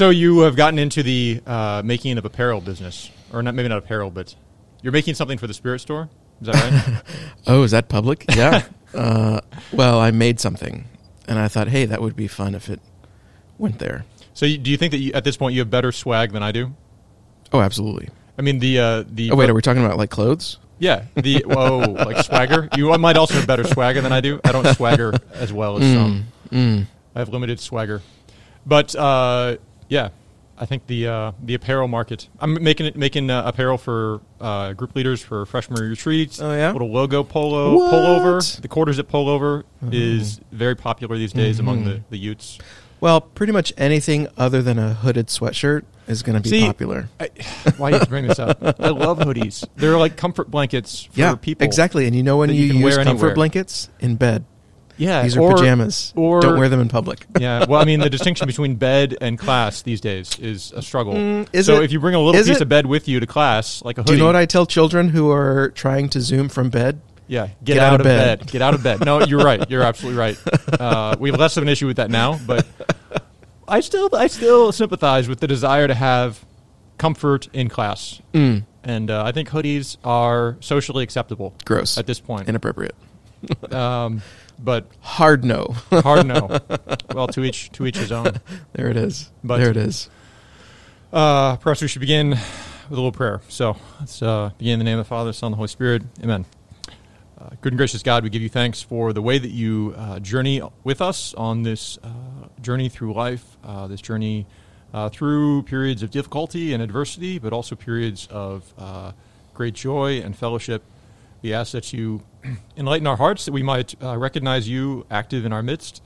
So you have gotten into the uh, making of apparel business, or not maybe not apparel, but you're making something for the spirit store. Is that right? Oh, is that public? Yeah. uh, well, I made something, and I thought, hey, that would be fun if it went there. so you, do you think that you, at this point you have better swag than I do? Oh, absolutely. I mean the uh, the Oh, wait, are we talking about like clothes? yeah the whoa like swagger. You might also have better swagger than I do. I don't swagger as well as some. Mm. I have limited swagger, but uh, yeah, I think the uh, the apparel market. I'm making it making uh, apparel for uh, group leaders for freshman retreats. Oh, yeah? little logo polo What? pullover. The quarter zip pullover is very popular these days among Mm-hmm. the the Utes. Well, pretty much anything other than a hooded sweatshirt is going to be See, popular. I, why do you bring this up? I love hoodies. They're like comfort blankets for yeah, people. exactly. And you know when you, you can use wear comfort anywhere. blankets in bed. Yeah, These are or- pajamas. or- Don't wear them in public. Yeah, well, I mean, the distinction between bed and class these days is a struggle. Mm, so it? if you bring a little piece it? of bed with you to class, like a hoodie, Do you know what I tell children who are trying to Zoom from bed? Yeah, get, out, of bed. bed. Get out of bed. No, you're right. You're absolutely right. Uh, we have less of an issue with that now, but I still, I still sympathize with the desire to have comfort in class, Mm, and uh, I think hoodies are socially acceptable gross. at this point. Inappropriate. Um, but Hard no. hard no. well, to each to each his own. there it is. But- there it is. Uh, perhaps we should begin with a little prayer. So let's uh, begin in the name of the Father, Son, and the Holy Spirit. Amen. Uh, good and gracious God, we give you thanks for the way that you uh, journey with us on this uh, journey through life, uh, this journey uh, through periods of difficulty and adversity, but also periods of uh, great joy and fellowship. We ask that you enlighten our hearts, that we might uh, recognize you active in our midst,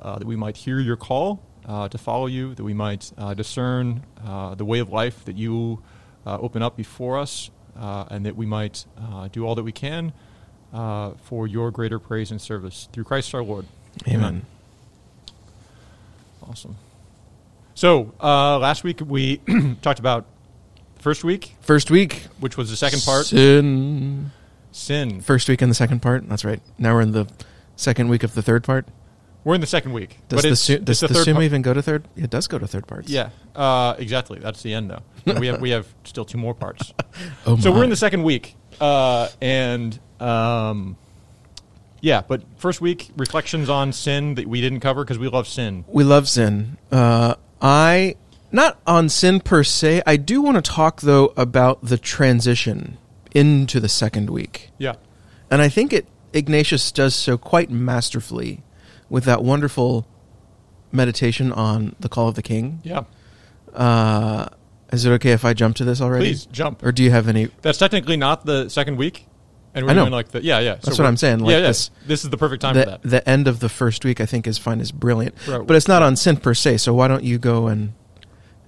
uh, that we might hear your call uh, to follow you, that we might uh, discern uh, the way of life that you uh, open up before us, uh, and that we might uh, do all that we can uh, for your greater praise and service through Christ our Lord. Amen. Awesome. So uh, last week we talked about the first week, First week. which was the second part, Sin. Sin. First week in the second part. That's right. Now we're in the second week of the third part. We're in the second week. Does the, it's, su- does the the part. even go to third? It does go to third parts. Yeah, uh, exactly. That's the end, though. we have we have still two more parts. Oh so we're in the second week, uh, and um, yeah. But first week reflections on sin that we didn't cover because we love sin. We love sin. Uh, I not on sin per se. I do want to talk though about the transition into the second week, Yeah, and I think it Ignatius does so quite masterfully with that wonderful meditation on the call of the king. yeah. Uh, is it okay if I jump to this already? Please jump. Or do you have any? That's technically not the second week, and we're I know. doing like the yeah yeah. That's what I'm saying, like yeah, yeah. this- This is the perfect time for that. the end of the first week, I think, is fine, is brilliant. Right. But it's not on sin per se. So why don't you go and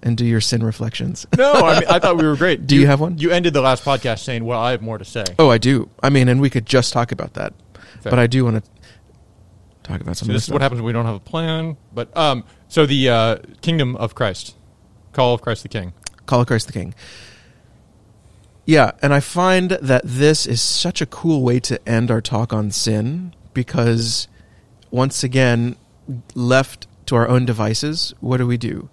and do your sin reflections? no, I mean I thought we were great. Do you have one? You ended the last podcast saying, "Well, I have more to say." Oh, I do. I mean, and we could just talk about that, Fair. but I do want to talk about some. So this is what happens when we don't have a plan. But um, so the uh, kingdom of Christ, call of Christ the King. Call of Christ the King. Yeah, and I find that this is such a cool way to end our talk on sin because, once again, left to our own devices, what do we do?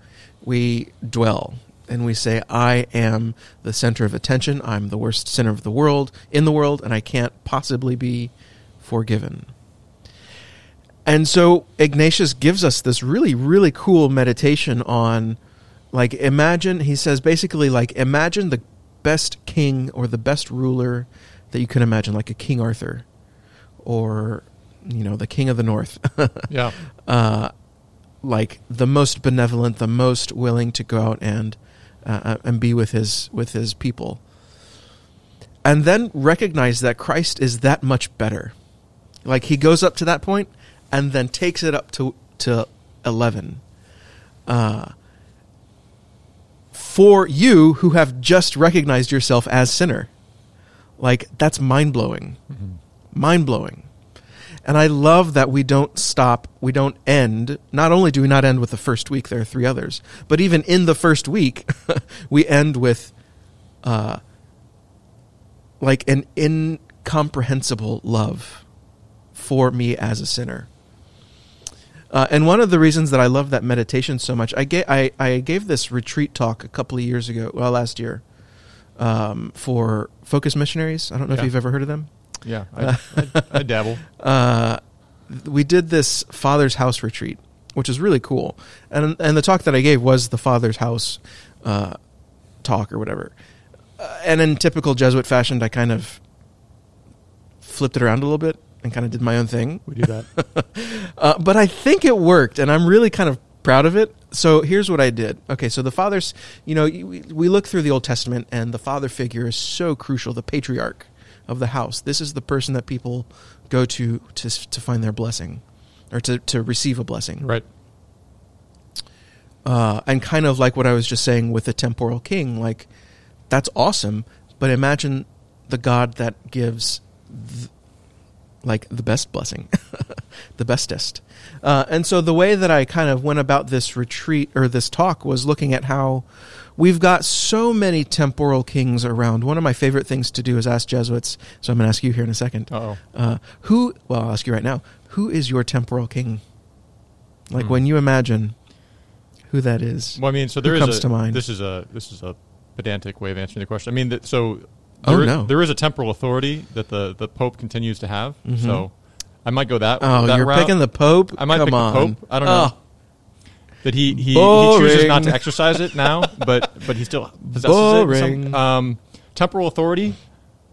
We dwell and we say, I am the center of attention. I'm the worst sinner of the world, in the world, and I can't possibly be forgiven. And so Ignatius gives us this really, really cool meditation on, like, imagine, he says basically, like, imagine the best king or the best ruler that you can imagine, like a King Arthur or, you know, the King of the North. Yeah, uh, like the most benevolent, the most willing to go out and uh, and be with his with his people, and then recognize that Christ is that much better. Like he goes up to that point, and then takes it up to to eleven. Uh, for you who have just recognized yourself as sinner, like that's mind blowing, mind blowing. And I love that we don't stop, we don't end. Not only do we not end with the first week, there are three others, but even in the first week, we end with uh, like an incomprehensible love for me as a sinner. Uh, and one of the reasons that I love that meditation so much, I gave I, I gave this retreat talk a couple of years ago, well, last year, um, for Focus Missionaries. I don't know Yeah. if you've ever heard of them. Yeah, I, I, I dabble. Uh, we did this Father's House retreat, which is really cool. And and the talk that I gave was the Father's House uh, talk or whatever. Uh, and in typical Jesuit fashion, I kind of flipped it around a little bit and kind of did my own thing. We do that. Uh, but I think it worked, and I'm really kind of proud of it. So here's what I did. Okay, so the fathers, you know, we we look through the Old Testament, and the father figure is so crucial, the patriarch of the house. This is the person that people go to to to find their blessing, or to to receive a blessing. right. Uh, and kind of like what I was just saying with the temporal king, like that's awesome. But imagine the God that gives, th- like the best blessing, the bestest. Uh, and so the way that I kind of went about this retreat or this talk was looking at how we've got so many temporal kings around. One of my favorite things to do is ask Jesuits. So I'm going to ask you here in a second. Uh-oh. Uh, who? Well, I'll ask you right now. Who is your temporal king? Like Hmm. when you imagine who that is. Well, I mean, so there is comes a, to mind? This is a this is a pedantic way of answering the question. I mean, that, so Oh, no. there is a temporal authority that the, the Pope continues to have. Mhm. So I might go that. Oh, that you're route. picking the Pope. I might Come pick the on. Pope. I don't know. Oh, that he he, he chooses not to exercise it now, but but he still possesses Boring. it. Some, um, temporal authority,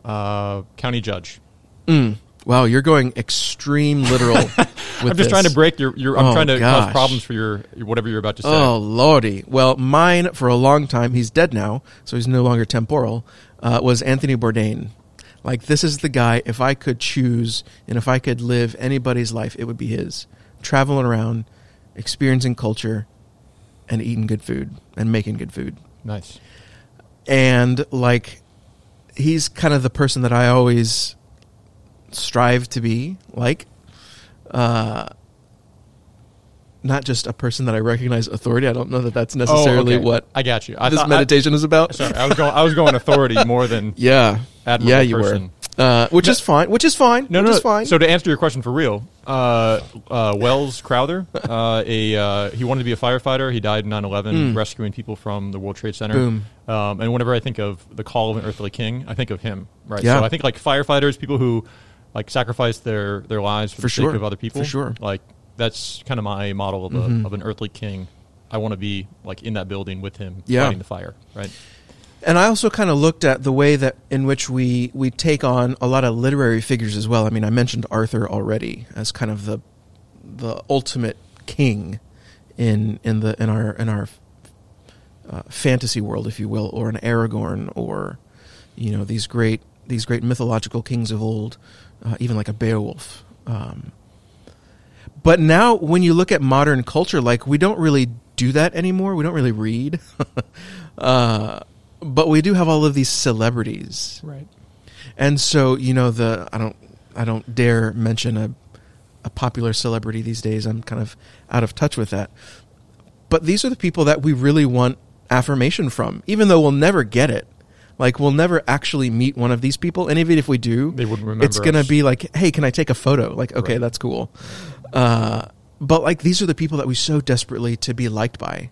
uh, county judge. mm. Wow, you're going extreme literal. with I'm just this. trying to break your. your I'm Oh, trying to gosh. cause problems for your whatever you're about to say. Oh lordy! Well, mine for a long time. He's dead now, so he's no longer temporal. Uh, was Anthony Bourdain. Like this is the guy. If I could choose, and if I could live anybody's life, it would be his. Traveling around, experiencing culture, and eating good food and making good food. Nice. and like he's kind of the person that I always strive to be like uh not just a person that I recognize authority. I don't know that that's necessarily oh, okay. what I got you. I this meditation is about. sorry, I was going. I was going authority more than Yeah. yeah, you person. were. Uh, which No- is fine. Which is fine. No, which no. is fine. So to answer your question for real, uh, uh, Wells Crowther, uh, a uh, he wanted to be a firefighter. He died in 9/11, Mm. rescuing people from the World Trade Center. Boom. Um, and whenever I think of the call of an earthly king, I think of him. Right. Yeah. So I think like firefighters, people who like sacrifice their their lives for, For the sure. sake of other people. For sure. Like that's kind of my model of, a, Mhm. of an earthly king. I want to be like in that building with him, Yeah. fighting the fire. Right. And I also kind of looked at the way that in which we we take on a lot of literary figures as well. I mean, I mentioned Arthur already as kind of the the ultimate king in in the in our in our uh, fantasy world, if you will, or an Aragorn, or you know these great these great mythological kings of old, uh, even like a Beowulf. Um, but now, when you look at modern culture, like we don't really do that anymore. We don't really read. uh, but we do have all of these celebrities, Right. and so you know the I don't I don't dare mention a a popular celebrity these days. I'm kind of out of touch with that. But these are the people that we really want affirmation from, even though we'll never get it. Like we'll never actually meet one of these people, and even if we do, They wouldn't remember. it's gonna us. be like, hey, can I take a photo? Like, okay, Right. that's cool. Uh, but like, these are the people that we so desperately to be liked by.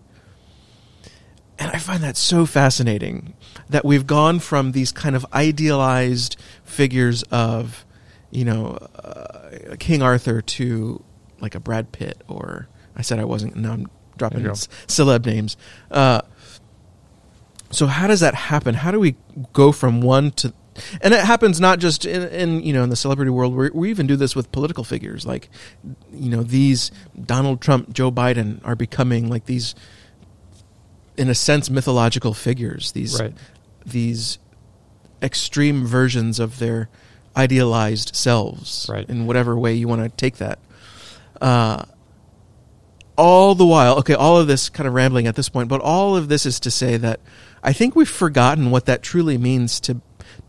Find that so fascinating that we've gone from these kind of idealized figures of, you know, uh, King Arthur to like a Brad Pitt or I said I wasn't. Now I'm dropping There you go. c- celeb names. Uh, so how does that happen? How do we go from one to and it happens not just in, in you know in the celebrity world. We, we even do this with political figures, like you know these Donald Trump, Joe Biden are becoming like these, in a sense, mythological figures. These Right. these extreme versions of their idealized selves, Right. in whatever way you want to take that. Uh, all the while, okay, all of this kind of rambling at this point, but all of this is to say that I think we've forgotten what that truly means to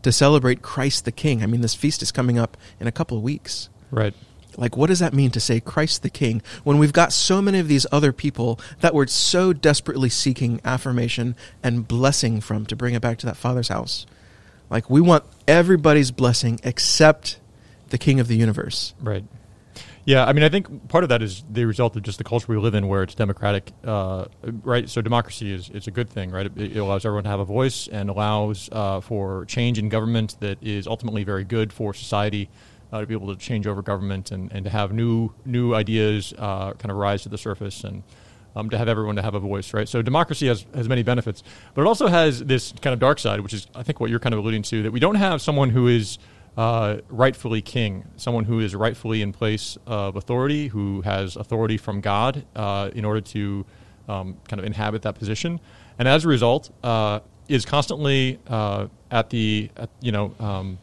to celebrate Christ the King. I mean, this feast is coming up in a couple of weeks. Right. Like, what does that mean to say Christ the King when we've got so many of these other people that we're so desperately seeking affirmation and blessing from to bring it back to that Father's house? Like, we want everybody's blessing except the King of the universe. Right. Yeah, I mean, I think part of that is the result of just the culture we live in, where it's democratic, uh, right? So democracy is, is a good thing, right? It, it allows everyone to have a voice and allows uh, for change in government that is ultimately very good for society. Uh, to be able to change over government and, and to have new new ideas uh, kind of rise to the surface and um, to have everyone to have a voice, right? So democracy has, has many benefits, but it also has this kind of dark side, which is I think what you're kind of alluding to, that we don't have someone who is uh, rightfully king, someone who is rightfully in place of authority, who has authority from God uh, in order to um, kind of inhabit that position, and as a result, uh, is constantly uh, at the at, you know um,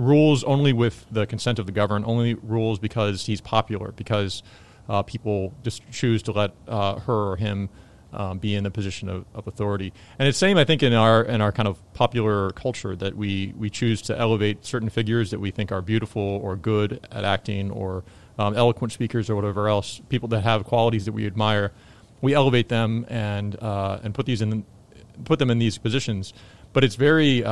rules only with the consent of the governed, only rules because he's popular, because uh, people just choose to let her or him um, be in a position of, of, authority. And it's same, I think, in our in our kind of popular culture that we we choose to elevate certain figures that we think are beautiful or good at acting or um, eloquent speakers or whatever else, people that have qualities that we admire. We elevate them and uh, and put these in put them in these positions, but it's very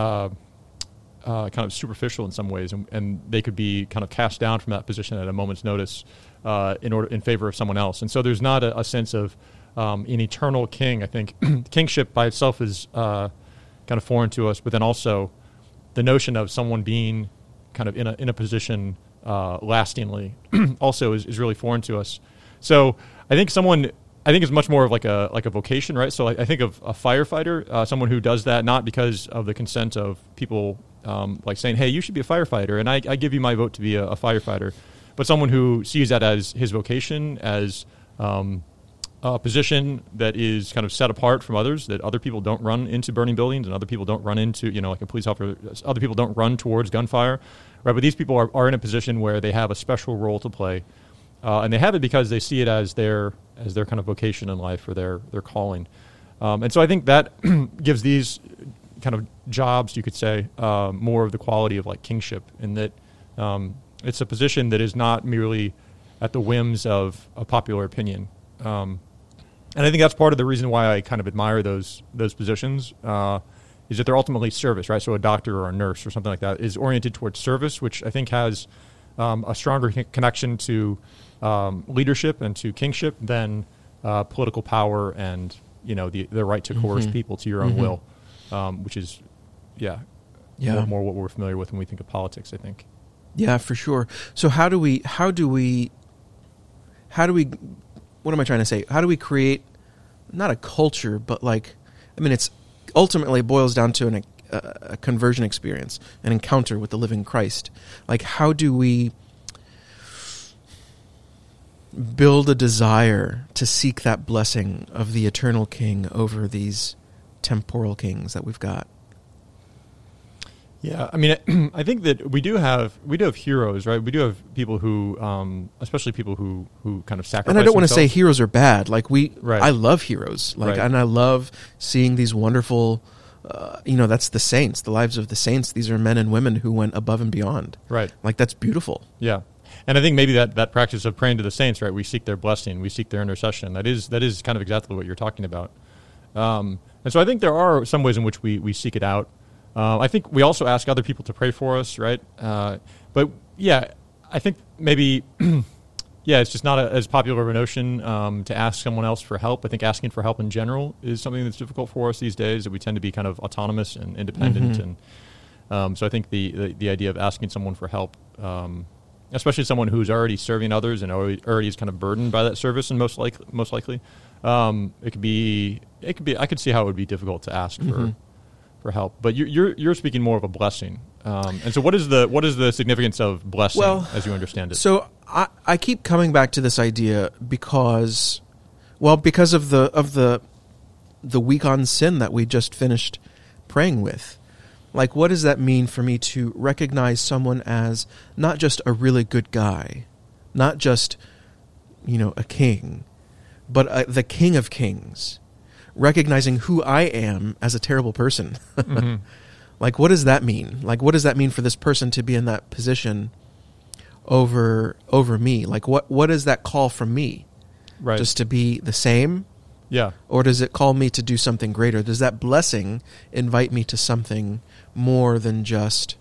uh, kind of superficial in some ways, and, and, they could be kind of cast down from that position at a moment's notice uh, in order in favor of someone else. And so there's not a, a sense of um, an eternal king. I think kingship by itself is uh, kind of foreign to us, but then also the notion of someone being kind of in a in a position uh, lastingly also is, is really foreign to us. So I think someone I think it's much more of like a like a vocation, right? So I, I think of a firefighter, uh, someone who does that not because of the consent of people um, like saying, "Hey, you should be a firefighter," and I, I give you my vote to be a, a, firefighter, but someone who sees that as his vocation, as um, a position that is kind of set apart from others, that other people don't run into burning buildings and other people don't run into, you know, like a police officer, other people don't run towards gunfire, right? But these people are, are in a position where they have a special role to play. Uh, and they have it because they see it as their, as their kind of vocation in life or their, their calling. Um, and so I think that gives these kind of jobs, you could say, uh, more of the quality of like kingship in that um, it's a position that is not merely at the whims of a popular opinion. Um, and I think that's part of the reason why I kind of admire those those positions. Uh, is that they're ultimately service, right? So a doctor or a nurse or something like that is oriented towards service, which I think has um, a stronger connection to um, leadership and to kingship than uh, political power and you know the the right to coerce mm-hmm. people to your own mm-hmm. will, um, which is yeah, yeah, more, more what we're familiar with when we think of politics. I think. Yeah, for sure. So how do we how do we how do we what am I trying to say? How do we create not a culture, but like I mean, it's ultimately boils down to an, a, a conversion experience, an encounter with the living Christ. Like, how do we build a desire to seek that blessing of the eternal King over these temporal kings that we've got? Yeah, I mean, I think that we do have we do have heroes, right? We do have people who, um, especially people who who kind of sacrifice. And I don't want to say heroes are bad. Like we, right. I love heroes. Like, right. and I love seeing these wonderful. Uh, you know, that's the saints, the lives of the saints. These are men and women who went above and beyond. Right. Like that's beautiful. Yeah. And I think maybe that, that practice of praying to the saints, right? We seek their blessing, we seek their intercession. That is that is kind of exactly what you're talking about. Um, and so I think there are some ways in which we, we seek it out. Uh, I think we also ask other people to pray for us, right? Uh, but yeah, I think maybe, yeah, it's just not a, as popular of a notion um, to ask someone else for help. I think asking for help in general is something that's difficult for us these days. That we tend to be kind of autonomous and independent, mm-hmm. and um, so I think the, the, the idea of asking someone for help, um, especially someone who's already serving others and already, already is kind of burdened by that service, and most likely, most likely, um, it could be it could be. I could see how it would be difficult to ask mm-hmm. for for help. But you're you're, you're speaking more of a blessing. Um, and so, what is the what is the significance of blessing well, as you understand it? So I, I keep coming back to this idea because, well, because of the of the the week on sin that we just finished praying with. Like, what does that mean for me to recognize someone as not just a really good guy, not just, you know, a king, but uh, the king of kings, recognizing who I am as a terrible person. mm-hmm. Like, what does that mean? Like, what does that mean for this person to be in that position over over me? Like, what what does that call from me? Right. Just to be the same. Yeah. Or does it call me to do something greater? Does that blessing invite me to something more than just,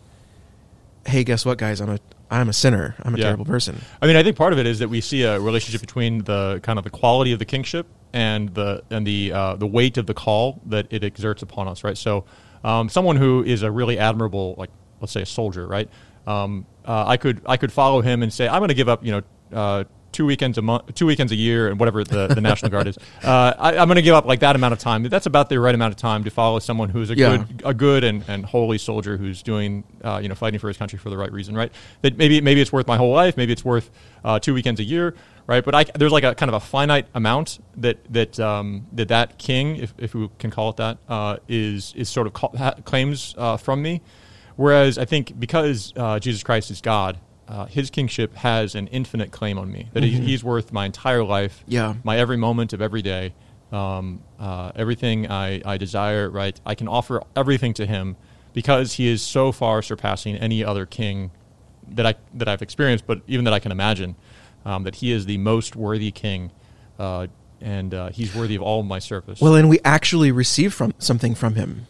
hey, guess what, guys? On a I'm a sinner. I'm a Yeah. terrible person. I mean, I think part of it is that we see a relationship between the kind of the quality of the kingship and the and the uh, the weight of the call that it exerts upon us, right? So, um, someone who is a really admirable, like let's say a soldier, right? Um, uh, I could I could follow him and say I'm going to give up, you know. Uh, Two weekends a month, two weekends a year, and whatever the, the National Guard is. Uh, I, I'm going to give up like that amount of time. That's about the right amount of time to follow someone who's a Yeah. good a good and, and holy soldier who's doing uh, you know fighting for his country for the right reason, right? That maybe maybe it's worth my whole life, maybe it's worth uh, two weekends a year, right? But I, there's like a kind of a finite amount that that um, that that king, if, if we can call it that, uh, is is sort of ha, claims uh, from me. Whereas I think because uh, Jesus Christ is God, uh, his kingship has an infinite claim on me. That he, he's worth my entire life, Yeah. my every moment of every day, um, uh, everything I, I desire, right? I can offer everything to him because he is so far surpassing any other king that I that I've experienced, but even that I can imagine. Um, that he is the most worthy king, uh, and uh, he's worthy of all my service. Well, and we actually receive from something from him.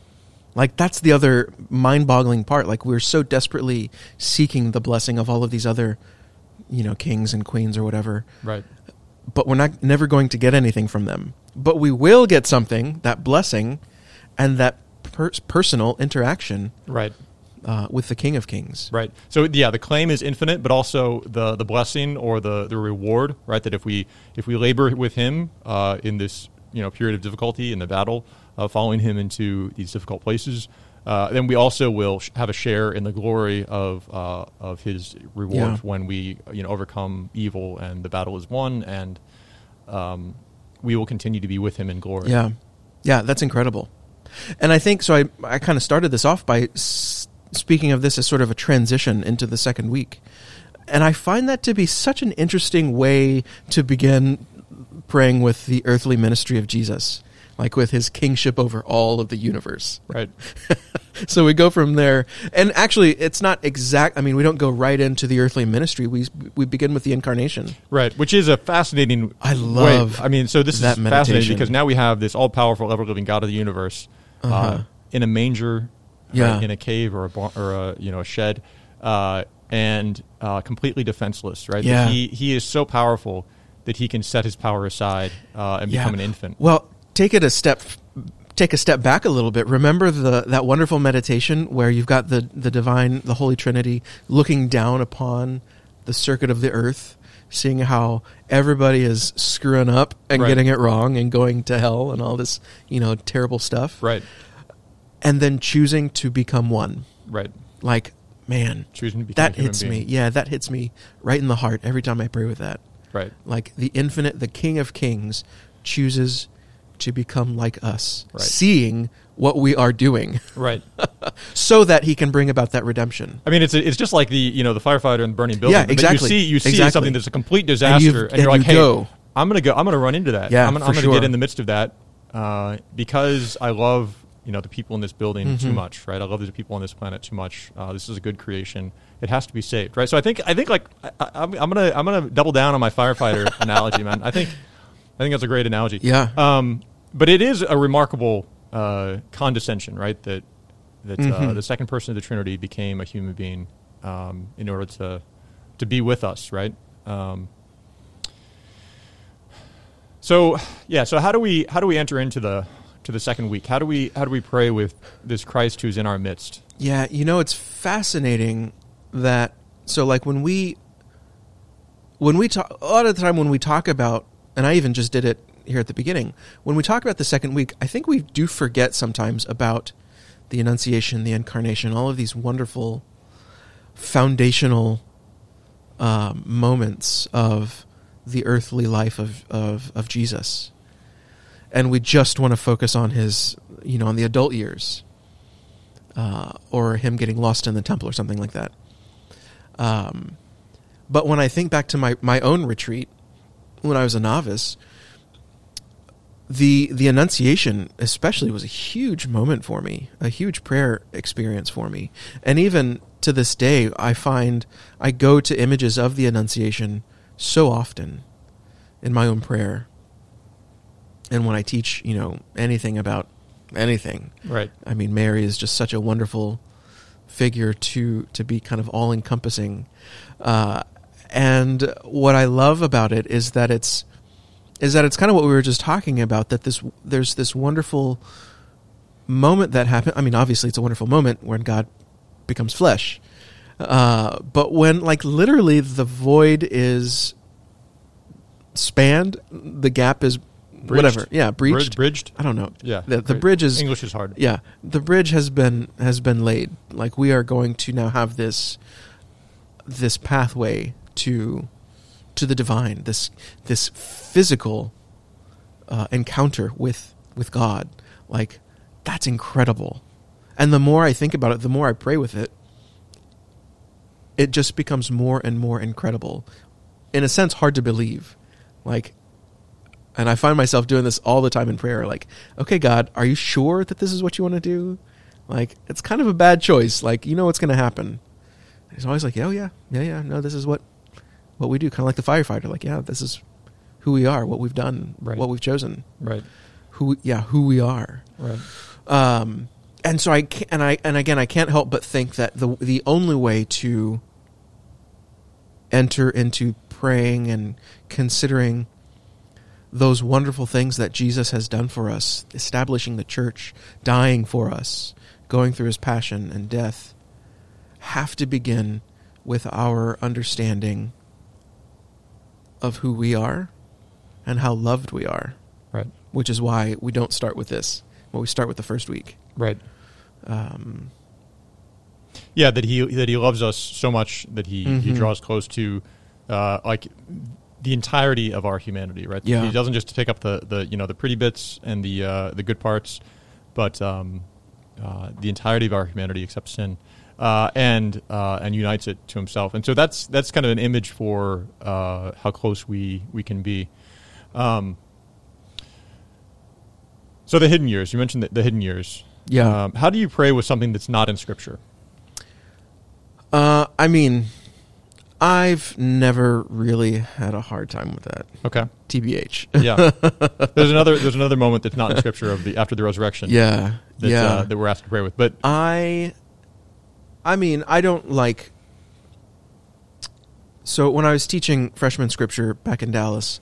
Like that's the other mind-boggling part. Like we're so desperately seeking the blessing of all of these other, you know, kings and queens or whatever, right, but we're not never going to get anything from them. But we will get something, that blessing, and that per- personal interaction right. uh, with the King of Kings. Right. So yeah, the claim is infinite, but also the the blessing or the the reward, right? That if we if we labor with Him uh, in this you know period of difficulty in the battle, uh, following Him into these difficult places, uh, then we also will sh- have a share in the glory of uh, of His reward Yeah. when we you know overcome evil and the battle is won, and um, we will continue to be with Him in glory. Yeah, yeah, that's incredible. And I think so. I I kind of started this off by s- speaking of this as sort of a transition into the second week, and I find that to be such an interesting way to begin praying with the earthly ministry of Jesus, like with his kingship over all of the universe. Right. So we go from there, and actually, it's not exact. I mean, we don't go right into the earthly ministry. We we begin with the incarnation. Right, which is a fascinating. I love Way. I mean, so this is fascinating because now we have this all-powerful, ever-living God of the universe uh Uh-huh. in a manger, Yeah. right, in a cave or a bar, or a you know a shed, uh, and uh, completely defenseless. Right. Yeah. He he is so powerful that he can set his power aside uh, and become an infant. Well, take it a step take a step back a little bit. Remember the that wonderful meditation where you've got the the divine, the Holy Trinity looking down upon the circuit of the earth, seeing how everybody is screwing up and Right. getting it wrong and going to hell and all this, you know, terrible stuff. Right. And then choosing to become one. Right. Like, man, Choosing to become that hits being. me. Yeah, that hits me right in the heart every time I pray with that. Right. Like the infinite, the King of Kings chooses to become like us, Right. seeing what we are doing, Right. so that he can bring about that redemption. I mean, it's it's just like the you know the firefighter in the burning building. Yeah, exactly. You see, you see Exactly. something that's a complete And disaster, and, and you're like, you "Hey, go. I'm gonna go. I'm gonna run into that. Yeah, I'm gonna, I'm gonna sure. get in the midst of that uh, because I love you know the people in this building too Mhm. much, right? I love the people on this planet too much. Uh, this is a good creation. It has to be saved, right? So I think I think like I, I, I'm I'm gonna I'm gonna double down on my firefighter analogy, man. I think I think that's a great analogy. Yeah. Um, but it is a remarkable uh, condescension, right? That that uh, Mhm. the second person of the Trinity became a human being um, in order to to be with us, right? Um, so yeah, so how do we how do we enter into the to the second week? How do we how do we pray with this Christ who's in our midst? Yeah, you know, it's fascinating that so like when we when we talk a lot of the time when we talk about and I even just did it here at the beginning, when we talk about the second week, I think we do forget sometimes about the annunciation, the incarnation, all of these wonderful foundational um, moments of the earthly life of, of, of Jesus. And we just want to focus on his, you know, on the adult years uh, or him getting lost in the temple or something like that. Um, but when I think back to my, my own retreat when I was a novice, the the Annunciation especially was a huge moment for me, a huge prayer experience for me, and even to this day, I find I go to images of the Annunciation so often in my own prayer, and when I teach, you know, anything about anything, Right. I mean, Mary is just such a wonderful figure to to be kind of all encompassing. Uh, and what I love about it is that it's is that it's kind of what we were just talking about. That this there's this wonderful moment that happened. I mean, obviously, it's a wonderful moment when God becomes flesh. Uh, but when, like, literally the void is spanned, the gap is Bridged. whatever. Yeah, breached. Bridged. bridged. I don't know. Yeah. The, the bridge is English is hard. yeah, the bridge has been has been laid. Like we are going to now have this this pathway to to the divine. This this physical uh, encounter with with God. Like that's incredible. And the more I think about it, the more I pray with it, it just becomes more and more incredible. In a sense, hard to believe. Like and I find myself doing this all the time in prayer. Like, okay, God, are you sure that this is what you want to do? Like, it's kind of a bad choice. Like, you know what's going to happen. He's always like, oh yeah, yeah, yeah. No, this is what what we do. Kind of like the firefighter. Like, yeah, this is who we are, what we've done, Right. what we've chosen, Right. who, yeah, who we are. Right. Um, and so I can and I and again I can't help but think that the the only way to enter into praying and considering those wonderful things that Jesus has done for us, establishing the church, dying for us, going through his passion and death, have to begin with our understanding of who we are and how loved we are, Right. which is why we don't start with this. Well, we start with the first week. Right. Um, Yeah, that he that he loves us so much that he he Mhm. draws close to uh, like the entirety of our humanity, right? Yeah. He doesn't just pick up the, the you know the pretty bits and the uh, the good parts, but um, uh, the entirety of our humanity except sin, uh, and uh, and unites it to himself. And so that's that's kind of an image for uh, how close we we can be. Um, so the hidden years, you mentioned the, the hidden years. Yeah. Um, how do you pray with something that's not in Scripture? uh, I mean, I've never really had a hard time with that. Okay. TBH. Yeah. there's another there's another moment that's not in scripture of the after the resurrection. yeah. That, yeah. uh, that we're asked to pray with. But I I mean, I don't like So when I was teaching freshman scripture back in Dallas,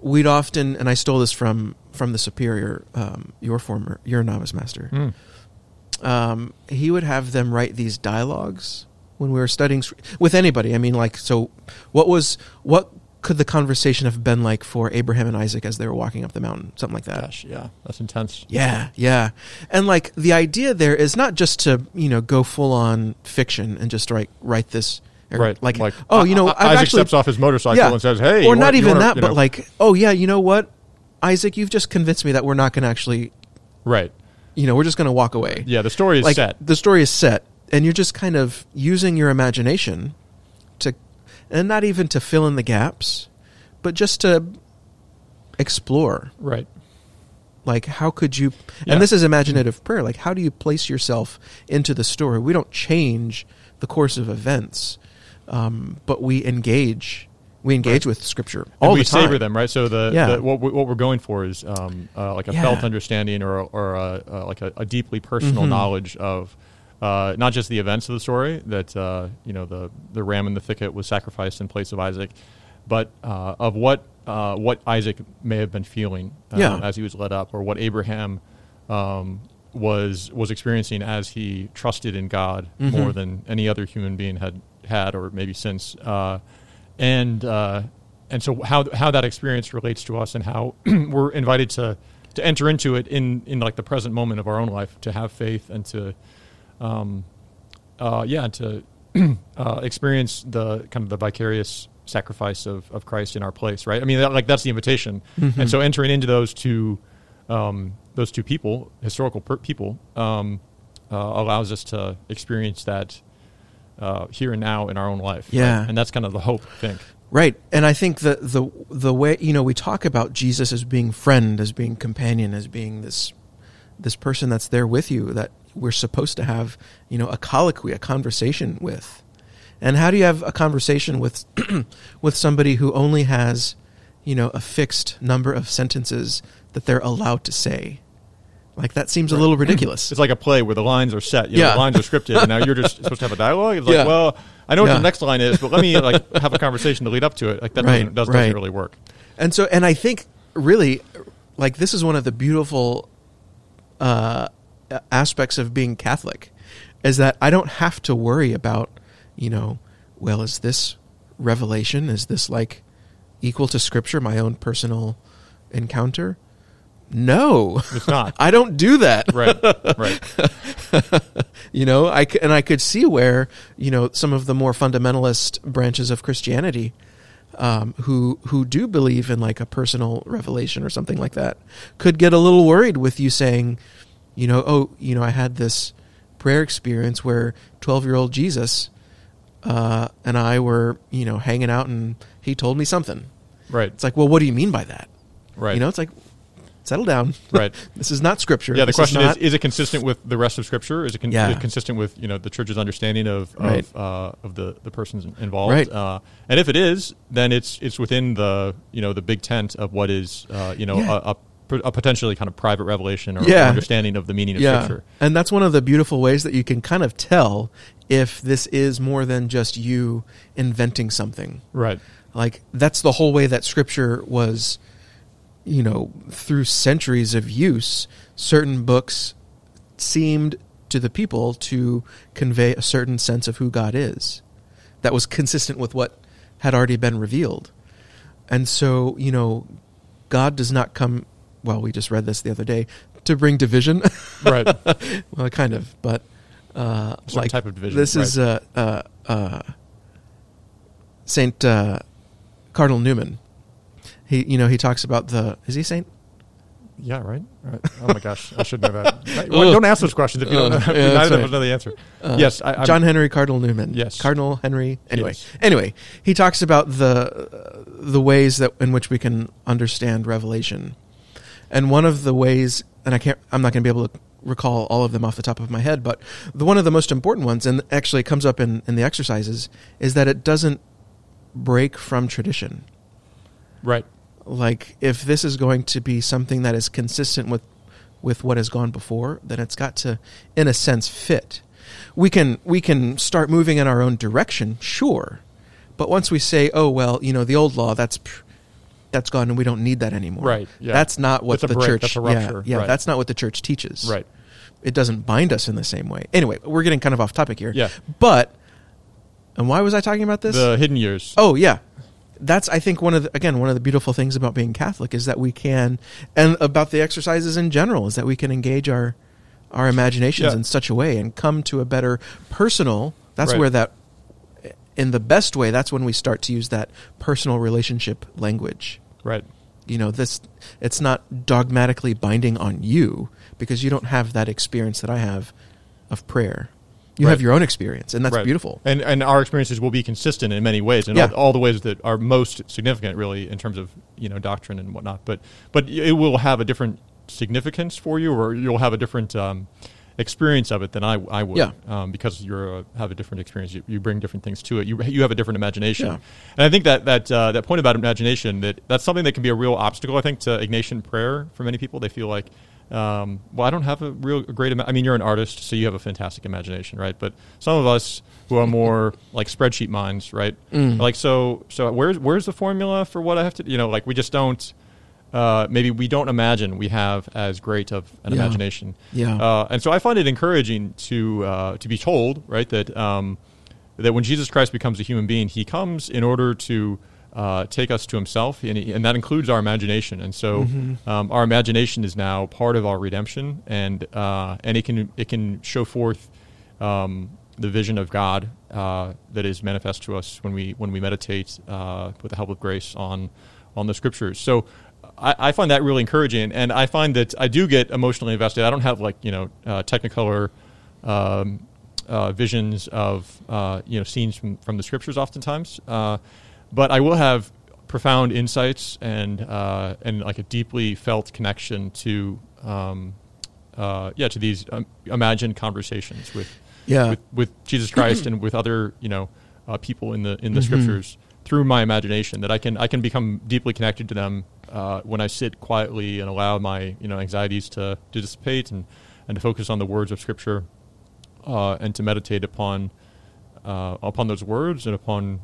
we'd often and I stole this from from the superior um, your former your novice master. mm, um, he would have them write these dialogues when we were studying with anybody. I mean, like, so what was what could the conversation have been like for Abraham and Isaac as they were walking up the mountain, something like that? gosh, yeah, that's intense. Yeah, yeah, and like the idea there is not just to you know go full on fiction and just write write this. Right. Like, like oh, you know, I- I've Isaac actually steps off his motorcycle Yeah. and says, "Hey," or not want- even wanna- that, you but know. like, oh yeah, you know what, Isaac, you've just convinced me that we're not going to actually, right. you know, we're just going to walk away. Yeah, the story is like set. the story is set and you're just kind of using your imagination and not even to fill in the gaps but just to explore Right. like how could you Yeah. and this is imaginative prayer like how do you place yourself into the story we don't change the course of events um, but we engage we engage with scripture all and we the time savor them, right? So the, Yeah. the what, we, what we're going for is um, uh, like a Yeah. felt understanding or or a, uh, like a, a deeply personal Mhm. knowledge of uh, not just the events of the story that uh, you know the the ram in the thicket was sacrificed in place of Isaac, but uh, of what uh, what Isaac may have been feeling uh, Yeah. as he was led up, or what Abraham um, was was experiencing as he trusted in God Mhm. more than any other human being had had, or maybe since. Uh, and uh, and so how how that experience relates to us, and how we're invited to to enter into it in in like the present moment of our own life, to have faith and to, um, uh, yeah, to uh, experience the kind of the vicarious sacrifice of, of Christ in our place, right? I mean, that, like that's the invitation, Mhm. and so entering into those two um, those two people, historical per- people, um, uh, allows us to experience that uh, here and now in our own life. right? Yeah. and that's kind of the hope. I think. Right, and I think the the the way you know we talk about Jesus as being friend, as being companion, as being this this person that's there with you that we're supposed to have you know a colloquy, a conversation with. And how do you have a conversation with with somebody who only has you know a fixed number of sentences that they're allowed to say? Like that seems a little ridiculous. It's like a play where the lines are set. You know, Yeah. the lines are scripted, and now you're just supposed to have a dialogue. It's like, Yeah. well, I know what Yeah. the next line is, but let me like have a conversation to lead up to it. Like that Right, doesn't, does, right. really work. And so, and I think really, like this is one of the beautiful uh, aspects of being Catholic, is that I don't have to worry about, you know, well, is this revelation? Is this like equal to Scripture? My own personal encounter? No, It's not. I don't do that. right, right, you know i and i could see where you know some of the more fundamentalist branches of christianity um, who who do believe in like a personal revelation or something like that could get a little worried with you saying you know oh you know i had this prayer experience where 12 year old jesus uh, and i were you know hanging out and he told me something right, it's like well what do you mean by that right. you know it's like settle down Right. this is not scripture yeah. The This question not, is: Is it consistent with the rest of Scripture? Is it, con- Yeah. is it consistent with you know the church's understanding of Right. of, uh, of the the persons involved? Right. Uh, and if it is, then it's it's within the you know the big tent of what is uh, you know Yeah. a, a, a potentially kind of private revelation or Yeah. understanding of the meaning of yeah. Scripture. And that's one of the beautiful ways that you can kind of tell if this is more than just you inventing something. Right. Like that's the whole way that scripture was you know, through centuries of use, certain books seemed to the people to convey a certain sense of who God is that was consistent with what had already been revealed. And so, you know, God does not come well, we just read this the other day to bring division. Right. well, kind of, but uh, Certain like type of division, This is uh, uh, uh, Saint uh, Cardinal Newman. He, you know, he talks about the. Is he Saint? Yeah, right. right. Oh my gosh, I should know that. Right. Well, don't ask those questions if you don't Uh, know. yeah, neither of us know the answer. Uh, yes, I, John Henry Cardinal Newman. Yes. Cardinal Henry. Anyway, Yes. anyway, he talks about the the ways that in which we can understand Revelation, and one of the ways, and I can't, I'm not going to be able to recall all of them off the top of my head, but the one of the most important ones, and actually comes up in in the exercises, is that it doesn't break from tradition. right. Like if this is going to be something that is consistent with with what has gone before, then it's got to, in a sense, fit. We can we can start moving in our own direction, sure, but once we say, "Oh well, you know, the old law that's pr- that's gone, and we don't need that anymore," Right, yeah. That's not what That's the break, church. that's a yeah, rupture, Yeah, right. that's not what the church teaches. Right. It doesn't bind us in the same way. Anyway, we're getting kind of off topic here. Yeah. But and why was I talking about this? The hidden years. Oh yeah, that's I think one of the, again one of the beautiful things about being Catholic is that we can, and about the exercises in general is that we can engage our our imaginations Yeah. in such a way and come to a better personal. That's Right. where that, in the best way, that's when we start to use that personal relationship language. Right. You know, this it's not dogmatically binding on you because you don't have that experience that I have of prayer. You have your own experience, and that's Right. beautiful. And and our experiences will be consistent in many ways, and Yeah. all, all the ways that are most significant, really, in terms of you know doctrine and whatnot. But but it will have a different significance for you, or you'll have a different um, experience of it than I, I would. Yeah. Um, because you're uh, have a different experience, you, you bring different things to it. You you have a different imagination, Yeah. and I think that that uh, that point about imagination that that's something that can be a real obstacle. I think to Ignatian prayer for many people. They feel like. Um, well, I don't have a real great. Ima- I mean, you're an artist, so you have a fantastic imagination, right? But some of us who are more like spreadsheet minds, right? Mm. Like, so, so where's where's the formula for what I have to? You know, like we just don't. Uh, maybe we don't imagine we have as great of an Yeah. imagination. Yeah. Uh, and so I find it encouraging to uh, to be told, right, that um, that when Jesus Christ becomes a human being, he comes in order to uh, take us to himself, and, he- and that includes our imagination. And so Mm-hmm. um, our imagination is now part of our redemption, and uh, and it can it can show forth um, the vision of God uh, that is manifest to us when we when we meditate uh, with the help of grace on on the scriptures. So I, I find that really encouraging, and I find that I do get emotionally invested. I don't have like you know uh, Technicolor um, uh, visions of uh, you know scenes from, from the scriptures oftentimes, uh, but I will have profound insights and uh, and like a deeply felt connection to um, uh, yeah to these um, imagined conversations with Yeah. with, with Jesus Christ and with other you know uh, people in the in the Mhm. scriptures through my imagination that I can I can become deeply connected to them uh, when I sit quietly and allow my you know anxieties to, to dissipate and, and to focus on the words of Scripture uh, and to meditate upon uh, upon those words and upon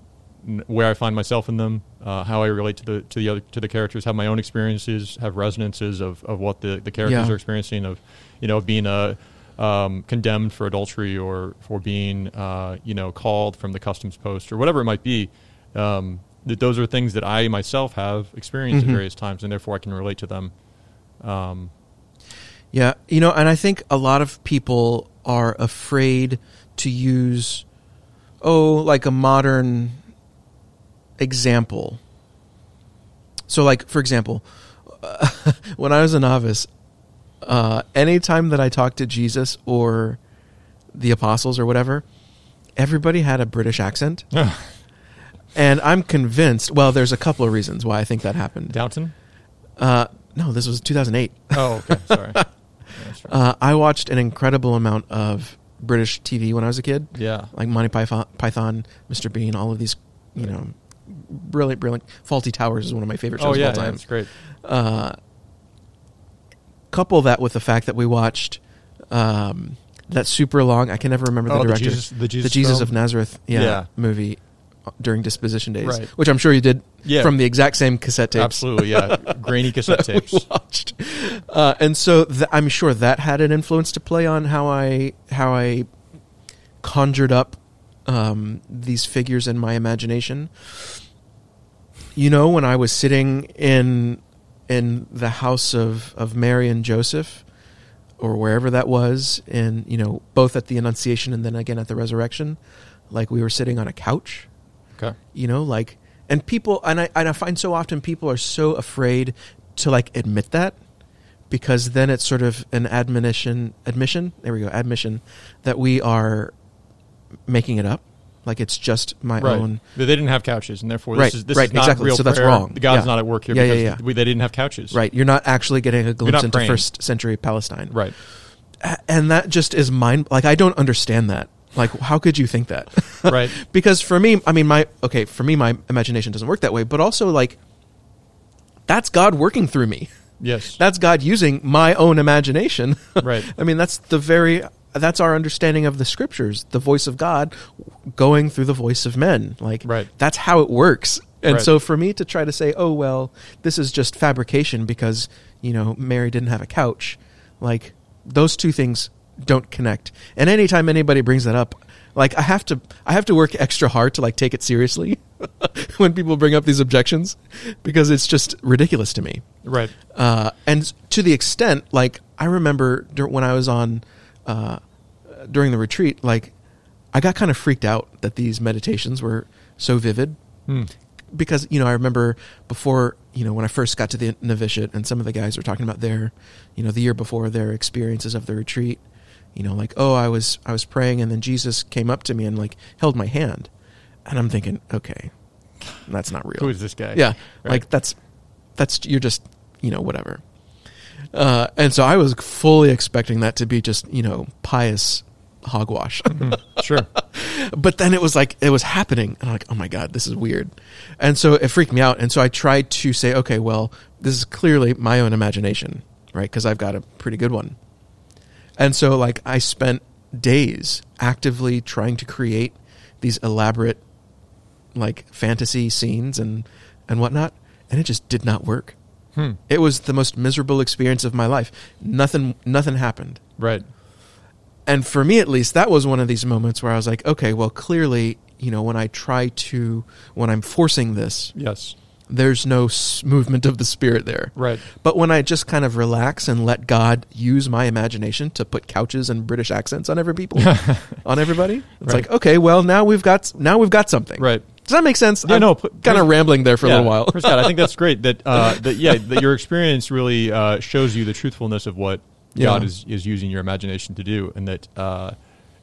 where I find myself in them, uh, how I relate to the to the other to the characters, have my own experiences, have resonances of, of what the, the characters Yeah. are experiencing, of you know being uh, um, condemned for adultery or for being uh, you know called from the customs post or whatever it might be. Um, that those are things that I myself have experienced Mhm. at various times, and therefore I can relate to them. Um, Yeah, you know, and I think a lot of people are afraid to use, oh, like a modern example. So, like for example, when I was a novice, uh, anytime that I talked to Jesus or the apostles or whatever, everybody had a British accent, and I'm convinced. Well, there's a couple of reasons why I think that happened. Downton. Uh, no, this was 2008. Oh, okay. Sorry. Yeah, right. Uh, I watched an incredible amount of British TV when I was a kid, yeah. like Monty Python, Python, Mr. Bean, all of these, you know, brilliant, brilliant. Fawlty Towers is one of my favorite shows Oh of yeah, all yeah, time. that's great. Uh, couple that with the fact that we watched um, that super long. I can never remember the Oh, the director. Jesus- the Jesus Jesus film? of Nazareth, yeah, Yeah. movie during disposition days, Right. which I'm sure you did Yeah. from the exact same cassette tapes. Absolutely, yeah. Grainy cassette tapes. watched. Uh, and so th- I'm sure that had an influence to play on how I how I conjured up um, these figures in my imagination. You know, when I was sitting in in the house of, of Mary and Joseph, or wherever that was, and you know, both at the Annunciation and then again at the Resurrection, like we were sitting on a couch Okay. you know like and people and I, and I find so often people are so afraid to like admit that because then it's sort of an admonition admission there we go admission that we are making it up like it's just my Right. own They didn't have couches, and therefore Right, this is this right, is not exactly. real So that's prayer. wrong. God's Yeah. not at work here Yeah, yeah, because yeah. We, they didn't have couches. right you're not actually getting a glimpse into praying. first century palestine Right. And that just is mind like i don't understand that like how could you think that Right. because for me i mean my okay for me my imagination doesn't work that way but also like that's god working through me Yes. that's god using my own imagination Right. i mean that's the very that's our understanding of the scriptures the voice of god going through the voice of men like Right. that's how it works and Right. so for me to try to say oh well this is just fabrication because you know mary didn't have a couch like those two things don't connect and anytime anybody brings that up like i have to i have to work extra hard to like take it seriously when people bring up these objections because it's just ridiculous to me right. uh, and to the extent like i remember dur- when i was on uh, during the retreat like i got kind of freaked out that these meditations were so vivid Hmm. because you know I remember before you know when I first got to the novitiate and some of the guys were talking about their you know the year before their experiences of the retreat you know like oh I was I was praying and then Jesus came up to me and like held my hand and I'm thinking okay that's not real Who is this guy? yeah Right. like that's that's you're just you know whatever uh, and so I was fully expecting that to be just you know pious hogwash Mhm. Sure. but then it was like it was happening and i'm like oh my god this is weird and so it freaked me out and so i tried to say okay well this is clearly my own imagination right because i've got a pretty good one and so like i spent days actively trying to create these elaborate like fantasy scenes and and whatnot and it just did not work Hmm. it was the most miserable experience of my life nothing nothing happened Right. and for me at least that was one of these moments where i was like okay well clearly you know when i try to when i'm forcing this Yes. There's no s- movement of the spirit there Right. but when i just kind of relax and let god use my imagination to put couches and british accents on every people on everybody it's Right. like okay well now we've got now we've got something Right. does that make sense Yeah, no, put- kind of rambling there for a little while God. I think that's great. That uh, that yeah, that your experience really uh, shows you the truthfulness of what Yeah. God is is using your imagination to do, and that uh,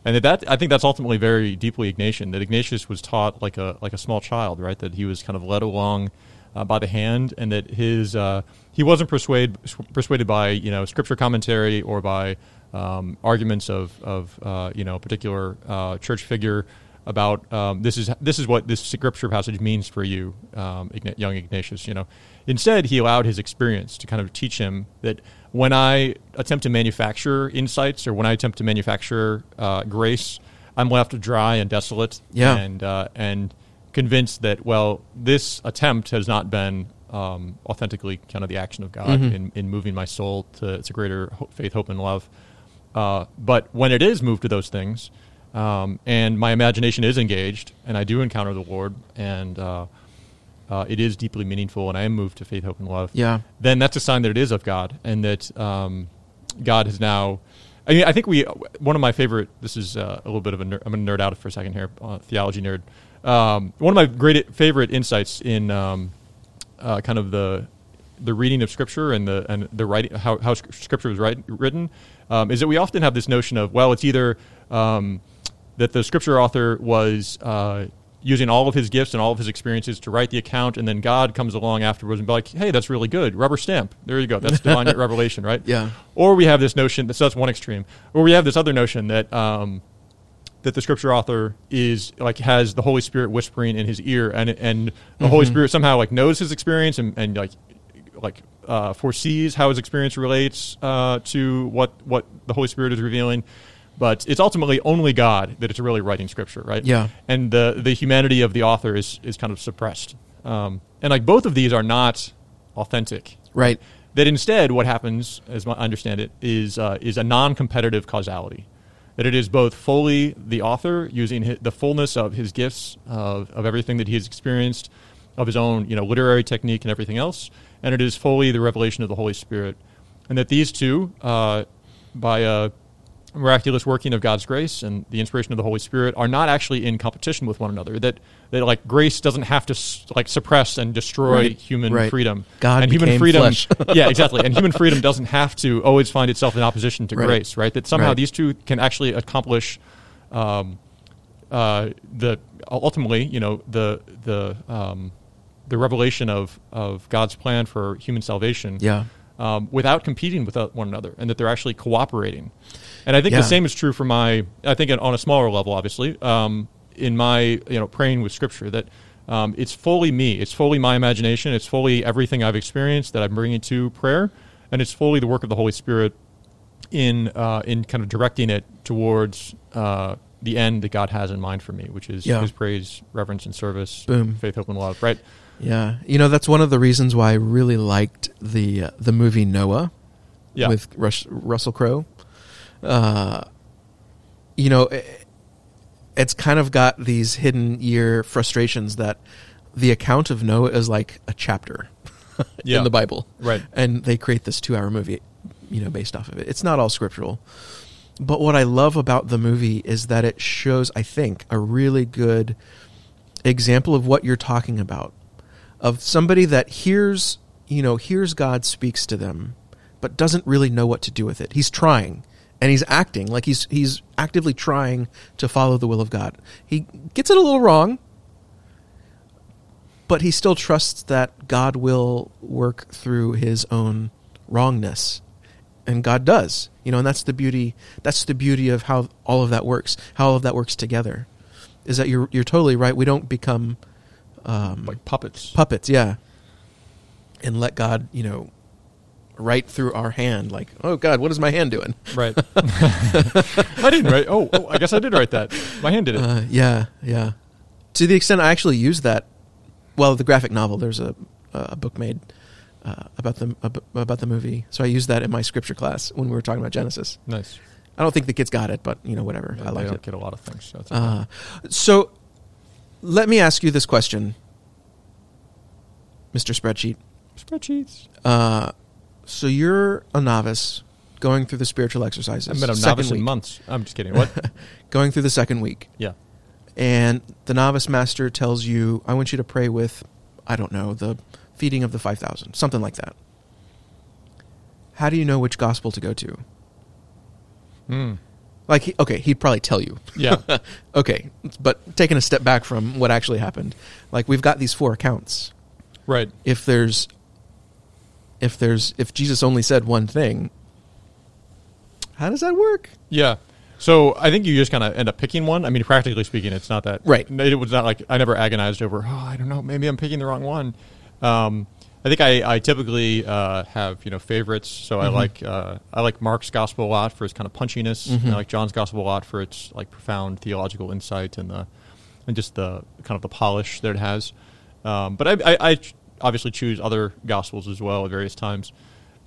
and that, that I think that's ultimately very deeply Ignatian. That Ignatius was taught like a like a small child, right? That he was kind of led along uh, by the hand, and that his uh, he wasn't persuaded persuaded by you know scripture commentary or by um, arguments of of uh, you know a particular uh, church figure. about um, this is this is what this scripture passage means for you, um, young Ignatius. You know, instead he allowed his experience to kind of teach him that when I attempt to manufacture insights or when I attempt to manufacture uh, grace, I'm left dry and desolate. Yeah. and uh, and convinced that well, this attempt has not been um, authentically kind of the action of God Mhm. in, in moving my soul to its a greater ho- faith, hope, and love. Uh, but when it is moved to those things, um, and my imagination is engaged, and I do encounter the Lord, and uh, uh, it is deeply meaningful, and I am moved to faith, hope, and love. Yeah. Then that's a sign that it is of God, and that um, God has now. I mean, I think we. One of my favorite. This is uh, a little bit of a. Ner- I'm going to nerd out for a second here. Uh, theology nerd. Um, one of my great favorite insights in um, uh, kind of the the reading of scripture and the and the writing how how scripture is write, written um, is that we often have this notion of well it's either um, that the scripture author was uh, using all of his gifts and all of his experiences to write the account and then God comes along afterwards and be like hey that's really good. Rubber stamp. There you go. That's divine revelation right? Yeah. or we have this notion that's that's one extreme. Or we have this other notion that um, that the scripture author is like has the Holy Spirit whispering in his ear, and and the Holy Mhm. Spirit somehow like knows his experience and, and like like uh, foresees how his experience relates uh, to what what the Holy Spirit is revealing. But it's ultimately only God that it's really writing scripture, right? Yeah. And the the humanity of the author is is kind of suppressed. Um, and like both of these are not authentic, Right. that instead what happens, as I understand it, is uh, is a non-competitive causality. That it is both fully the author using hi the fullness of his gifts of, of everything that he has experienced, of his own you know literary technique and everything else, and it is fully the revelation of the Holy Spirit, and that these two, uh, by a miraculous working of God's grace and the inspiration of the Holy Spirit, are not actually in competition with one another. That that like grace doesn't have to like suppress and destroy Right, human right. freedom. God and human freedom flesh. yeah, exactly. And human freedom doesn't have to always find itself in opposition to Right. grace, right? That somehow these two can actually accomplish um, uh, the ultimately, you know, the the um, the revelation of of God's plan for human salvation. Yeah. Um, without competing with one another, and that they're actually cooperating. And I think Yeah. the same is true for my. I think on a smaller level, obviously, um, in my you know praying with Scripture that. Um, it's fully me. It's fully my imagination. It's fully everything I've experienced that I'm bringing to prayer, and it's fully the work of the Holy Spirit in uh, in kind of directing it towards uh, the end that God has in mind for me, which is Yeah. His praise, reverence, and service, Boom. faith, hope, and love. Right? Yeah. You know, that's one of the reasons why I really liked the uh, the movie Noah Yeah. with Rush, Russell Crowe. Uh, you know, it, it's kind of got these hidden year frustrations that the account of Noah is like a chapter Yeah. in the Bible. Right. And they create this two hour movie, you know, based off of it. It's not all scriptural. But what I love about the movie is that it shows, I think, a really good example of what you're talking about. Of somebody that hears, you know, hears God speaks to them, but doesn't really know what to do with it. He's trying and he's acting like he's he's actively trying to follow the will of God. He gets it a little wrong, but he still trusts that God will work through his own wrongness. And God does. You know, and that's the beauty that's the beauty of how all of that works. How all of that works together. Is that you're you're totally right. We don't become um, Like puppets. puppets, yeah. And let God, you know, write through our hand like, "Oh God, what is my hand doing?" Right. I didn't write. Oh, oh, I guess I did write that. My hand did it. Uh, yeah, yeah. To the extent I actually use that, well, the graphic novel. There's a a book made uh, about the about the movie, so I used that in my scripture class when we were talking about Genesis. nice. I don't think the kids got it, but you know, whatever. Yeah, I they it. get a lot of things. So Uh, so, let me ask you this question, Mister Spreadsheet. Spreadsheets. Uh, so you're a novice going through the spiritual exercises. I've been a second novice in week. months. I'm just kidding. What? going through the second week. yeah. and the novice master tells you, I want you to pray with, I don't know, the feeding of the 5,000, something like that. How do you know which gospel to go to? Hmm. Like, he, okay, he'd probably tell you. Yeah. okay, but taking a step back from what actually happened, like we've got these four accounts. Right. If there's, if there's, if Jesus only said one thing, how does that work? Yeah. So I think you just kind of end up picking one. I mean, practically speaking, it's not that Right. It was not like I never agonized over. Oh, I don't know. Maybe I'm picking the wrong one. Um, I think I, I typically uh, have you know favorites. So I Mm-hmm. like uh, I like Mark's gospel a lot for its kind of punchiness. Mm-hmm. And I like John's gospel a lot for its like profound theological insight and the and just the kind of the polish that it has. Um, but I, I, I obviously choose other gospels as well at various times.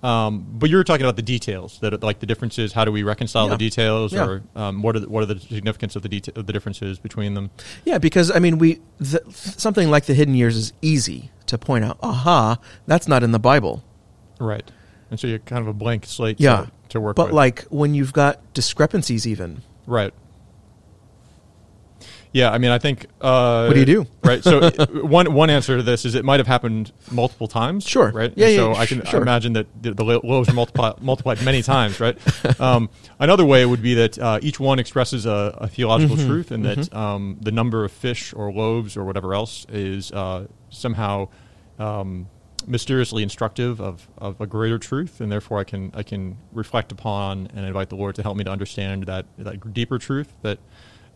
Um, but you were talking about the details that like the differences. How do we reconcile Yeah. the details, Yeah. or um, what are the, what are the significance of the deta- of the differences between them? Yeah, because I mean, we th- something like the hidden years is easy to point out. Aha, that's not in the Bible. Right. And so you're kind of a blank slate Yeah, to, to work but with. like when you've got discrepancies, even right. Yeah, I mean, I think. Uh, What do you do? Right. So one one answer to this is it might have happened multiple times. Sure. Right. Yeah, yeah, So I can sure. imagine that the, the loaves are multiplied multiplied many times. Right. Um, another way would be that uh, each one expresses a, a theological Mm-hmm. truth, and that um, the number of fish or loaves or whatever else is uh, somehow. Um, mysteriously instructive of, of a greater truth, and therefore I can I can reflect upon and invite the Lord to help me to understand that that deeper truth that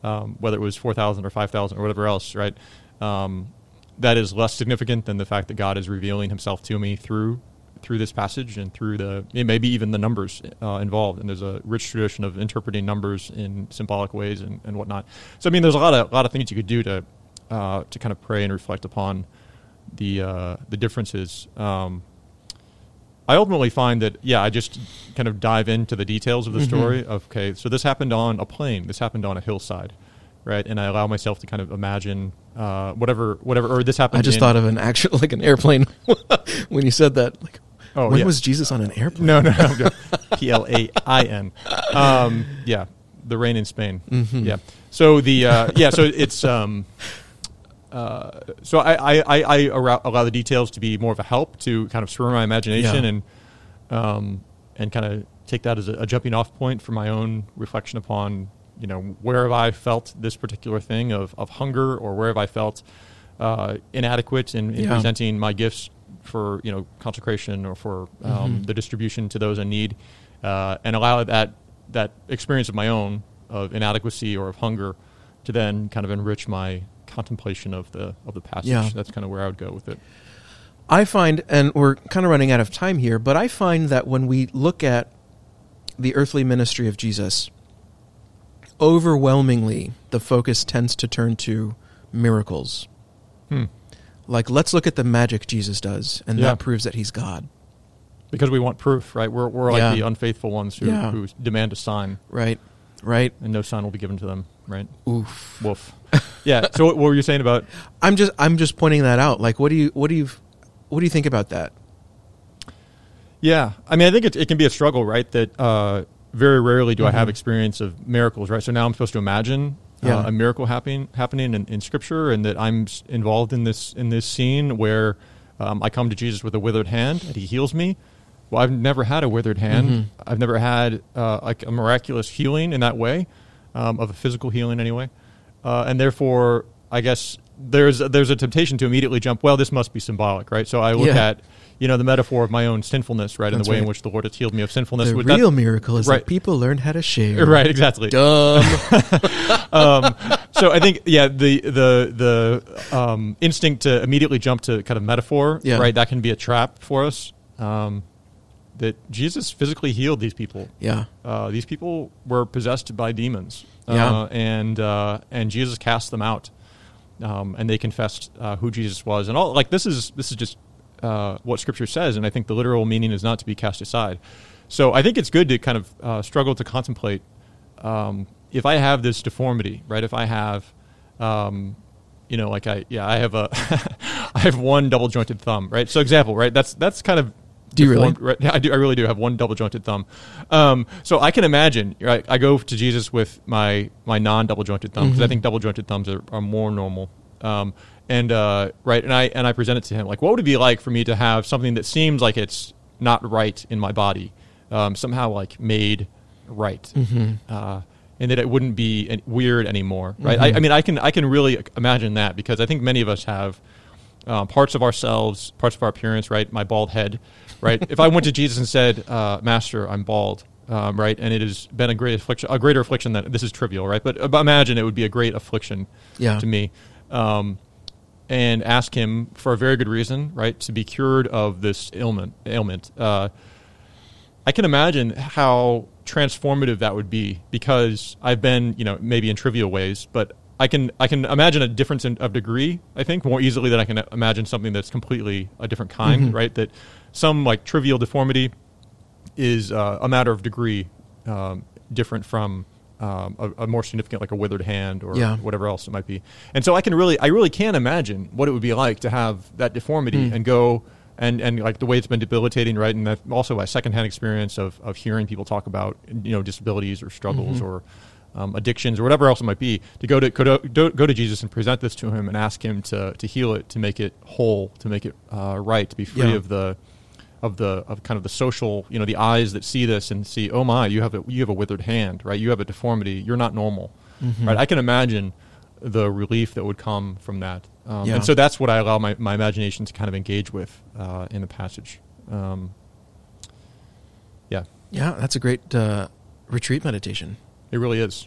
um, whether it was four thousand or five thousand or whatever else, right? Um, that is less significant than the fact that God is revealing Himself to me through through this passage and through the maybe even the numbers uh, involved. And there's a rich tradition of interpreting numbers in symbolic ways and, and whatnot. So I mean, there's a lot of a lot of things you could do to uh, to kind of pray and reflect upon the uh, the differences. Um, I ultimately find that yeah, I just kind of dive into the details of the story. Of, okay, so this happened on a plane. This happened on a hillside, right? And I allow myself to kind of imagine uh, whatever whatever or this happened. I just in- thought of an actual like an airplane when you said that. Like, Oh, when yeah. was Jesus on an airplane? No, no, no. P L A I N. Um, yeah, the rain in Spain. Mm-hmm. Yeah. So the uh, yeah, so it's um, uh, so I I, I, allow the details to be more of a help to kind of spur my imagination Yeah. and um, and kind of take that as a, a jumping off point for my own reflection upon you know where have I felt this particular thing of of hunger or where have I felt uh, inadequate in, in Yeah. presenting my gifts for you know consecration or for um, Mm-hmm. the distribution to those in need, uh, and allow that that experience of my own of inadequacy or of hunger to then kind of enrich my contemplation of the of the passage. Yeah. That's kind of where I would go with it. I find, and we're kind of running out of time here, but I find that when we look at the earthly ministry of Jesus, overwhelmingly the focus tends to turn to miracles. Hmm. Like, let's look at the magic Jesus does, and Yeah. that proves that he's God, Because we want proof, right? We're, we're like Yeah. the unfaithful ones who, Yeah. who demand a sign, right? Right? and no sign will be given to them, right? Oof. Woof. yeah. So what, were you saying about? I'm just, I'm just pointing that out. Like, what do you, what do you, what do you think about that? Yeah, I mean, I think it, it can be a struggle, right? That uh, very rarely do I have Mhm. experience of miracles, right? So now I'm supposed to imagine Yeah. uh, a miracle happening happening in, in Scripture, and that I'm involved in this in this scene where um, I come to Jesus with a withered hand and He heals me. Well, I've never had a withered hand. Mhm. I've never had uh, like a miraculous healing in that way, um, of a physical healing anyway, uh, and therefore, I guess there's there's a temptation to immediately jump. Well, this must be symbolic, right? So I look Yeah. at you know the metaphor of my own sinfulness, right, and the way in which the Lord has healed me of sinfulness. the Would that- real miracle is right. that people learned how to share. right, exactly. Dumb. um, so I think yeah, the the the um, instinct to immediately jump to kind of metaphor, Yeah. right, that can be a trap for us. Um, that Jesus physically healed these people. yeah. Uh, these people were possessed by demons, Yeah. uh, and uh, and Jesus cast them out, um, and they confessed uh, who Jesus was, and all like this is this is just uh, what Scripture says, and I think the literal meaning is not to be cast aside. So I think it's good to kind of uh, struggle to contemplate um, if I have this deformity, right? If I have, um, you know, like I yeah, I have a I have one double jointed thumb, right? So example, right? That's that's kind of Do you really? Right, I do. I really do have one double jointed thumb. Um, so I can imagine. Right, I go to Jesus with my my non double jointed thumb because I Mhm. think double jointed thumbs are, are more normal. Um, and uh, right, and I and I present it to him like, what would it be like for me to have something that seems like it's not right in my body, um, somehow like made right, Mm-hmm. uh, and that it wouldn't be weird anymore, right? Mhm. I, I mean, I can I can really imagine that because I think many of us have uh, parts of ourselves, parts of our appearance, right? My bald head, right? if I went to Jesus and said, uh, "Master, I'm bald," um, right? And it has been a great affliction, a greater affliction than this is trivial, right? But, but imagine it would be a great affliction Yeah. to me. Um, and ask him for a very good reason, right, to be cured of this ailment. Ailment. Uh, I can imagine how transformative that would be because I've been, you know, maybe in trivial ways, but I can I can imagine a difference in, of degree. I think more easily than I can imagine something that's completely a different kind, right? That some like trivial deformity is uh, a matter of degree, um, different from um, a, a more significant, like a withered hand or Yeah. whatever else it might be. And so I can really, I really can imagine what it would be like to have that deformity and go and and like the way it's been debilitating, right? And that also my secondhand experience of of hearing people talk about you know disabilities or struggles or um, addictions or whatever else it might be, to go to go to, go to Jesus and present this to him and ask him to to heal it, to make it whole, to make it uh, right, to be free Yeah. of the of the of kind of the social, you know, the eyes that see this and see, oh my, you have a you have a withered hand, right? You have a deformity. You're not normal, Mm-hmm. right? I can imagine the relief that would come from that, um, Yeah. and so that's what I allow my, my imagination to kind of engage with uh, in the passage. Um, yeah, Yeah, that's a great uh, retreat meditation. it really is.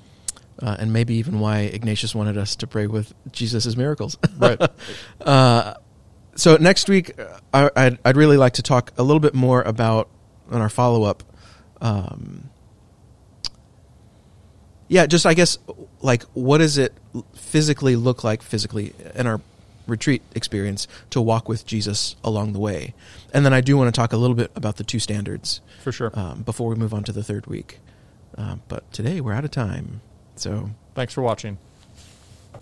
Uh, and maybe even why Ignatius wanted us to pray with Jesus' miracles. Right. Uh, so next week, uh, I, I'd, I'd really like to talk a little bit more about on our follow up. Um, yeah, just I guess like what does it physically look like physically in our retreat experience to walk with Jesus along the way, and then I do want to talk a little bit about the two standards For sure. um, before we move on to the third week. Um, but today we're out of time, so Thanks for watching.